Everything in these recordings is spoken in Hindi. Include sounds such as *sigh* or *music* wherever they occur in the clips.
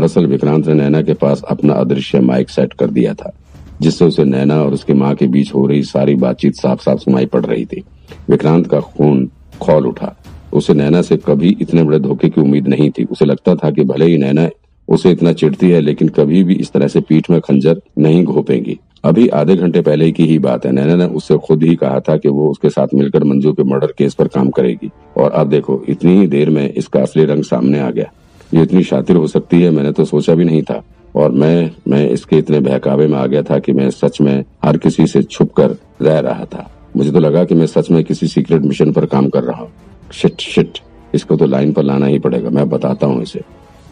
दरअसल विक्रांत ने नैना के पास अपना अदृश्य माइक सेट कर दिया था, जिससे उसे नैना और उसकी माँ के बीच हो रही सारी बातचीत साफ़ साफ़ सुनाई पड़ रही थी। विक्रांत का खून खोल उठा। उसे नैना से कभी इतने बड़े धोखे की उम्मीद नहीं थी। उसे लगता था कि भले ही नैना उसे इतना चिढ़ती है, लेकिन कभी भी इस तरह से पीठ में खंजर नहीं घोपेंगी। अभी आधे घंटे पहले की ही बात है। नैना ने उससे खुद ही कहा था कि वो उसके साथ मिलकर मंजू के मर्डर केस पर काम करेगी। और अब देखो, इतनी ही देर में इसका असली रंग सामने आ गया। ये इतनी शातिर हो सकती है, मैंने तो सोचा भी नहीं था। और मैं मैं इसके इतने बहकावे में आ गया था कि मैं सच में हर किसी से छुप कर रह रहा था। मुझे तो लगा कि मैं सच में किसी सीक्रेट मिशन पर काम कर रहा हूँ। शिट शिट इसको तो लाइन पर लाना ही पड़ेगा, मैं बताता हूँ इसे।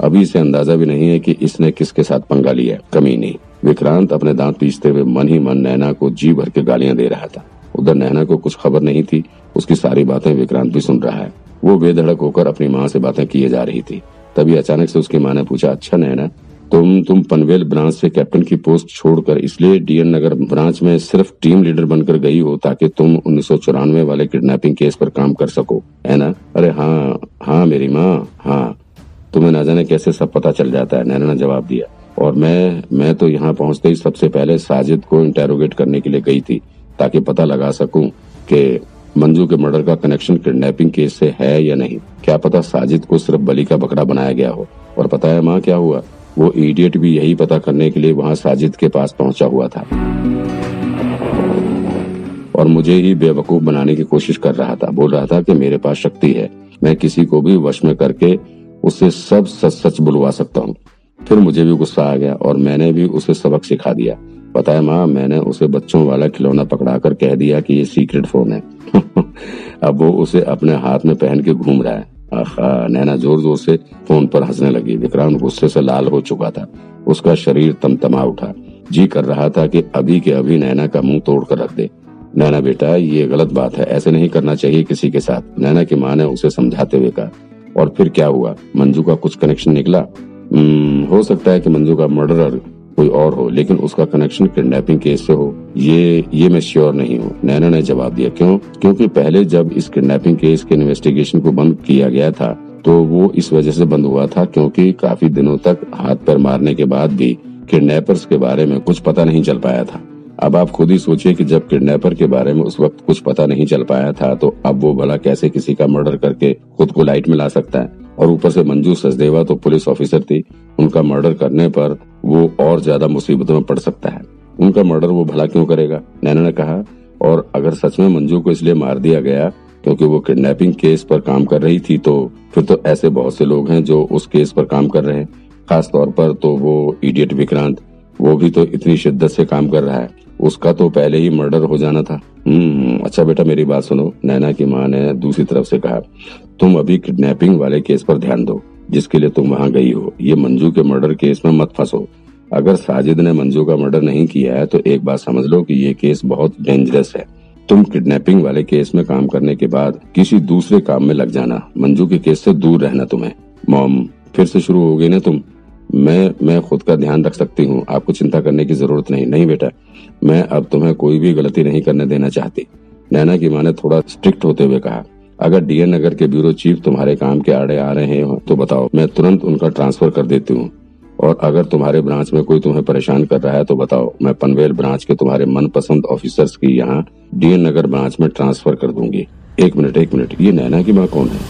अभी इसे अंदाज़ा भी नहीं है कि इसने किसके साथ पंगा लिया कमी नहीं। विक्रांत अपने दांत पीसते हुए मन ही मन नैना को जी भर के गालियाँ दे रहा था। उधर नैना को कुछ खबर नहीं थी, उसकी सारी बातें विक्रांत भी सुन रहा है। वो बेधड़क होकर अपनी माँ से बातें किए जा रही थी। तभी अचानक से उसकी माँ ने पूछा अच्छा नैना, तुम तुम पनवेल ब्रांच से कैप्टन की पोस्ट छोड़कर, इसलिए डीएन नगर ब्रांच में सिर्फ़ टीम लीडर बनकर गई हो ताकि तुम उन्नीस वाले किडनैपिंग केस पर काम कर सको, है ना? अरे हाँ हाँ मेरी माँ हाँ। तुम्हें न जाने कैसे सब पता चल जाता है, नैना ने जवाब दिया। और मैं मैं तो यहाँ पहुँचते ही सबसे पहले साजिद को इंटेरोगेट करने के लिए गई थी, ताकि पता लगा सकूँ कि मंजू के मर्डर का कनेक्शन किडनैपिंग केस से है या नहीं? क्या पता साजिद को सिर्फ़ बली का बकरा बनाया गया हो? और पता है माँ क्या हुआ? वो इडियट भी यही पता करने के लिए वहाँ साजिद के पास पहुँचा हुआ था। और मुझे ही बेवकूफ़ बनाने की कोशिश कर रहा था। बोल रहा था कि मेरे पास शक्ति है। मैं किसी को भी वश में करके उससे सब सच सच बुलवा सकता हूँ। फिर मुझे भी गुस्सा आ गया और मैंने भी उसे सबक सिखा दिया। पता है माँ मैंने उसे बच्चों वाला खिलौना पकड़ाकर कह दिया कि ये सीक्रेट फ़ोन है। *laughs* अब वो उसे अपने हाथ में पहन के घूम रहा है। आखा नैना ज़ोर ज़ोर से फ़ोन पर हंसने लगी। विक्रांत गुस्से से लाल हो चुका था। उसका शरीर तमतमा उठा। जी कर रहा था कि अभी के अभी नैना का मुँह तोड़ कर रख दे। नैना बेटा ये गलत बात है। ऐसे नहीं करना चाहिए किसी के साथ। नैना की माँ ने उसे समझाते हुए कहा। और फिर क्या हुआ? मंजू का कुछ कनेक्शन निकला? हम्म, हो सकता है कि मंजू का मर्डरर कोई और हो, लेकिन उसका कनेक्शन किडनैपिंग केस से हो, ये ये मैं श्योर नहीं हूँ। नैना ने जवाब दिया, क्यों? क्योंकि पहले जब इस किडनैपिंग केस के इन्वेस्टिगेशन को बंद किया गया था तो वो इस वजह से बंद हुआ था, क्योंकि काफ़ी दिनों तक हाथ पैर मारने के बाद भी किडनैपर्स के बारे में कुछ पता नहीं चल पाया था। अब आप खुद ही सोचिए कि जब किडनैपर के बारे में उस वक्त कुछ पता नहीं चल पाया था तो अब वो भला कैसे किसी का मर्डर करके खुद को लाइट में ला सकता है? और ऊपर से मंजू सचदेवा तो पुलिस ऑफिसर थी, उनका मर्डर करने पर वो और ज़्यादा मुसीबतों में पड़ सकता है। उनका मर्डर वो भला क्यों करेगा? नैना ने कहा, और अगर सच में मंजू को इसलिए मार दिया गया क्योंकि वो किडनैपिंग केस पर काम कर रही थी तो फिर तो ऐसे बहुत से लोग हैं जो उस केस पर काम कर रहे हैं। खास तौर पर तो वो इडियट विक्रांत, वो भी तो इतनी शिद्दत से काम कर रहा है। उसका तो पहले ही मर्डर हो जाना था। हम्म अच्छा बेटा मेरी बात सुनो। नैना की माँ ने दूसरी तरफ़ से कहा, तुम अभी किडनैपिंग वाले केस पर ध्यान दो, जिसके लिए तुम वहाँ गई हो। ये मंजू के मर्डर केस में मत फंसो। अगर साजिद ने मंजू का मर्डर नहीं किया है तो एक बात समझ लो कि ये केस बहुत डेंजरस है। तुम किडनैपिंग वाले केस में काम करने के बाद किसी दूसरे काम में लग जाना। मंजू के केस से दूर रहना तुम्हें। मॉम, फिर से शुरू हो गई ना तुम? मैं मैं खुद का ध्यान रख सकती हूँ। आपको चिंता करने की ज़रूरत नहीं। नहीं बेटा, मैं अब तुम्हें कोई भी गलती नहीं करने देना चाहती। नैना की माँ ने थोड़ा स्ट्रिक्ट होते हुए कहा, अगर डीएन नगर के ब्यूरो चीफ तुम्हारे काम के आड़े आ रहे हो तो बताओ, मैं तुरंत उनका ट्रांसफ़र कर देती हूँ। और अगर तुम्हारे ब्रांच में कोई तुम्हें परेशान कर रहा है तो बताओ, मैं पनवेल ब्रांच के तुम्हारे मनपसंद ऑफिसर्स की यहाँ डीएन नगर ब्रांच में ट्रांसफ़र कर दूँगी। एक मिनट एक मिनट, ये नैना की माँ कौन है?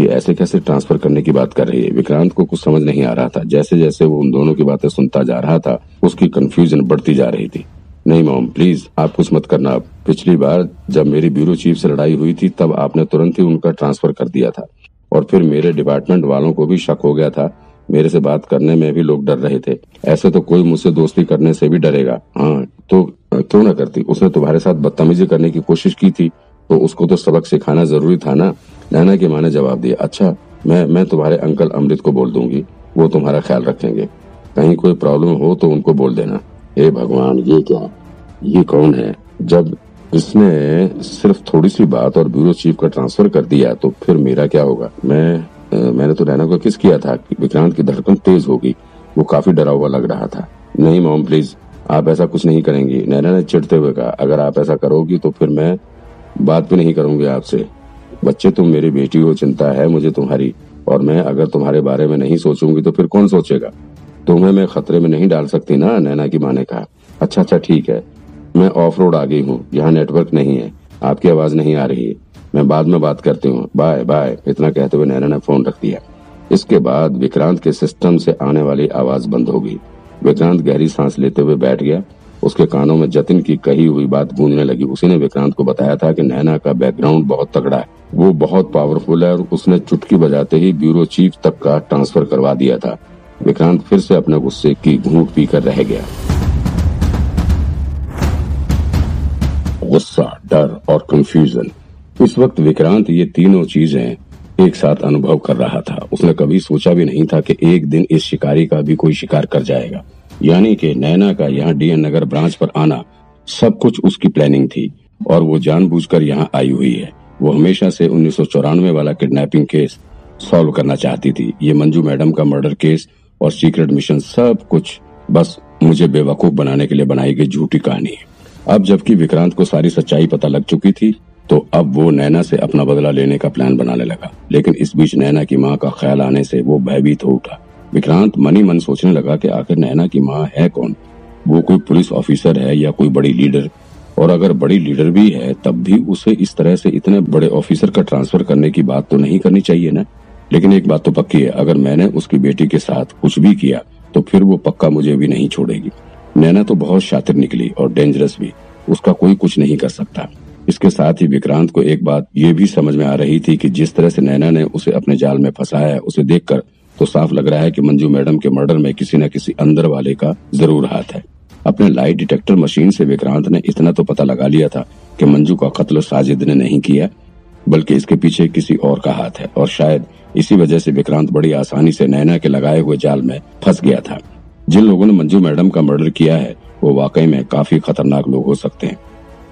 ये ऐसे कैसे ट्रांसफ़र करने की बात कर रही है? विक्रांत को कुछ समझ नहीं आ रहा था। जैसे जैसे वो उन दोनों की बातें सुनता जा रहा था, उसकी कंफ्यूजन बढ़ती जा रही थी। नहीं, मोम प्लीज़ आप कुछ मत करना। पिछली बार जब मेरी ब्यूरो चीफ से लड़ाई हुई थी, तब आपने तुरंत ही उनका ट्रांसफ़र कर दिया था। और फिर मेरे डिपार्टमेंट वालों को भी शक हो गया था। मेरे से बात करने में भी लोग डर रहे थे। ऐसे तो कोई मुझसे दोस्ती करने से भी डरेगा। हाँ तो क्यों ना करती? उसने तुम्हारे साथ बदतमीजी करने की कोशिश की थी तो उसको तो सबक सिखाना ज़रूरी था ना? नैना की माँ ने जवाब दिया अच्छा मैं मैं तुम्हारे अंकल अमृत को बोल दूँगी वो तुम्हारा ख्याल रखेंगे। कहीं कोई प्रॉब्लम हो तो उनको बोल देना। हे भगवान ये क्या? ये कौन है? जब इसने सिर्फ़ थोड़ी सी बात और ब्यूरो चीफ का ट्रांसफ़र कर दिया तो फिर मेरा क्या होगा? मैं आ, मैंने तो नैना को किस किया था कि विक्रांत की धड़कन तेज होगी वो काफ़ी डरा हुआ लग रहा था। नहीं मोम प्लीज़ आप ऐसा कुछ नहीं करेंगी। नैना ने चिढ़ते हुए कहा अगर आप ऐसा करोगी तो फिर मैं बात भी नहीं करूँगी आपसे। बच्चे, तुम मेरी बेटी हो, चिंता है मुझे तुम्हारी। और मैं अगर तुम्हारे बारे में नहीं सोचूँगी तो फिर कौन सोचेगा? तुम्हें मैं खतरे में नहीं डाल सकती ना, नैना की माँ ने कहा। अच्छा अच्छा ठीक है। मैं ऑफ़ रोड आ गई हूँ, यहाँ नेटवर्क नहीं है। आपकी आवाज़ नहीं आ रही है। मैं बाद में बात करती हूँ। Bye bye. इतना कहते हुए नैना ने फ़ोन रख दिया। इसके बाद विक्रांत के सिस्टम से आने वाली आवाज़ बंद हो गई विक्रांत गहरी सांस लेते हुए बैठ गया। उसके कानों में जतिन की कही हुई बात गूंजने लगी। उसी ने विक्रांत को बताया था कि नैना का बैकग्राउंड बहुत तगड़ा है। वो बहुत पावरफुल है और उसने चुटकी बजाते ही ब्यूरो चीफ तक का ट्रांसफ़र करवा दिया था। विक्रांत फिर से अपने गुस्से की घूट पीकर रह गया। गुस्सा, डर और कंफ्यूजन इस वक्त विक्रांत ये तीनों चीज़ें एक साथ अनुभव कर रहा था। उसने कभी सोचा भी नहीं था कि एक दिन इस शिकारी का भी कोई शिकार कर जाएगा। यानी कि नैना का यहाँ डीएन नगर ब्रांच पर आना सब कुछ उसकी प्लानिंग थी और वो जानबूझकर यहाँ आई हुई है। वो हमेशा से उन्नीस सौ चौरानवे वाला किडनैपिंग केस सॉल्व करना चाहती थी। ये मंजू मैडम का मर्डर केस और सीक्रेट मिशन सब कुछ बस मुझे बेवकूफ़ बनाने के लिए बनाई गई झूठी कहानी है। अब जबकि विक्रांत को सारी सच्चाई पता लग चुकी थी तो अब वो नैना से अपना बदला लेने का प्लान बनाने लगा। लेकिन इस बीच नैना की माँ का ख्याल आने से वो भयभीत हो उठा। विक्रांत मनी मन सोचने लगा कि आखिर नैना की माँ है कौन? वो कोई पुलिस ऑफिसर है या कोई बड़ी लीडर? और अगर बड़ी लीडर भी है, तब भी उसे इस तरह से इतने बड़े ऑफिसर का ट्रांसफ़र करने की बात तो नहीं करनी चाहिए ना? लेकिन एक बात तो पक्की है, अगर मैंने उसकी बेटी के साथ कुछ भी किया तो फिर वो पक्का मुझे भी नहीं छोड़ेगी। नैना तो बहुत शातिर निकली और डेंजरस भी, उसका कोई कुछ नहीं कर सकता। इसके साथ ही विक्रांत को एक बात ये भी समझ में आ रही थी कि जिस तरह से नैना ने उसे अपने जाल में फंसाया है उसे देखकर तो साफ़ लग रहा है कि मंजू मैडम के मर्डर में किसी न किसी अंदर वाले का ज़रूर हाथ है। अपने लाइट डिटेक्टर मशीन से विक्रांत ने इतना तो पता लगा लिया था कि मंजू का कत्ल साजिद ने नहीं किया, बल्कि इसके पीछे किसी और का हाथ है, और शायद इसी वजह से विक्रांत बड़ी आसानी से नैना के लगाए हुए जाल में फंस गया था। जिन लोगों ने मंजू मैडम का मर्डर किया है, वो वाकई में काफ़ी खतरनाक लोग हो सकते हैं,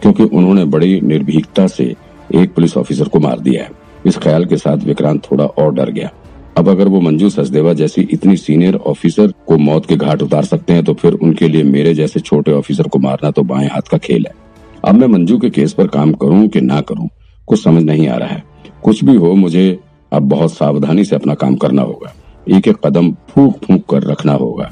क्योंकि उन्होंने बड़ी निर्भीकता से एक पुलिस ऑफिसर को मार दिया है। इस ख्याल के साथ विक्रांत थोड़ा और डर गया। अब अगर वो मंजू सचदेवा जैसी इतनी सीनियर ऑफिसर को मौत के घाट उतार सकते हैं तो फिर उनके लिए मेरे जैसे छोटे ऑफिसर को मारना तो बाएँ हाथ का खेल है। अब मैं मंजू के केस पर काम करूँ कि ना करूँ, कुछ समझ नहीं आ रहा है। कुछ भी हो, मुझे अब बहुत सावधानी से अपना काम करना होगा। एक एक कदम फूक फूक कर रखना होगा।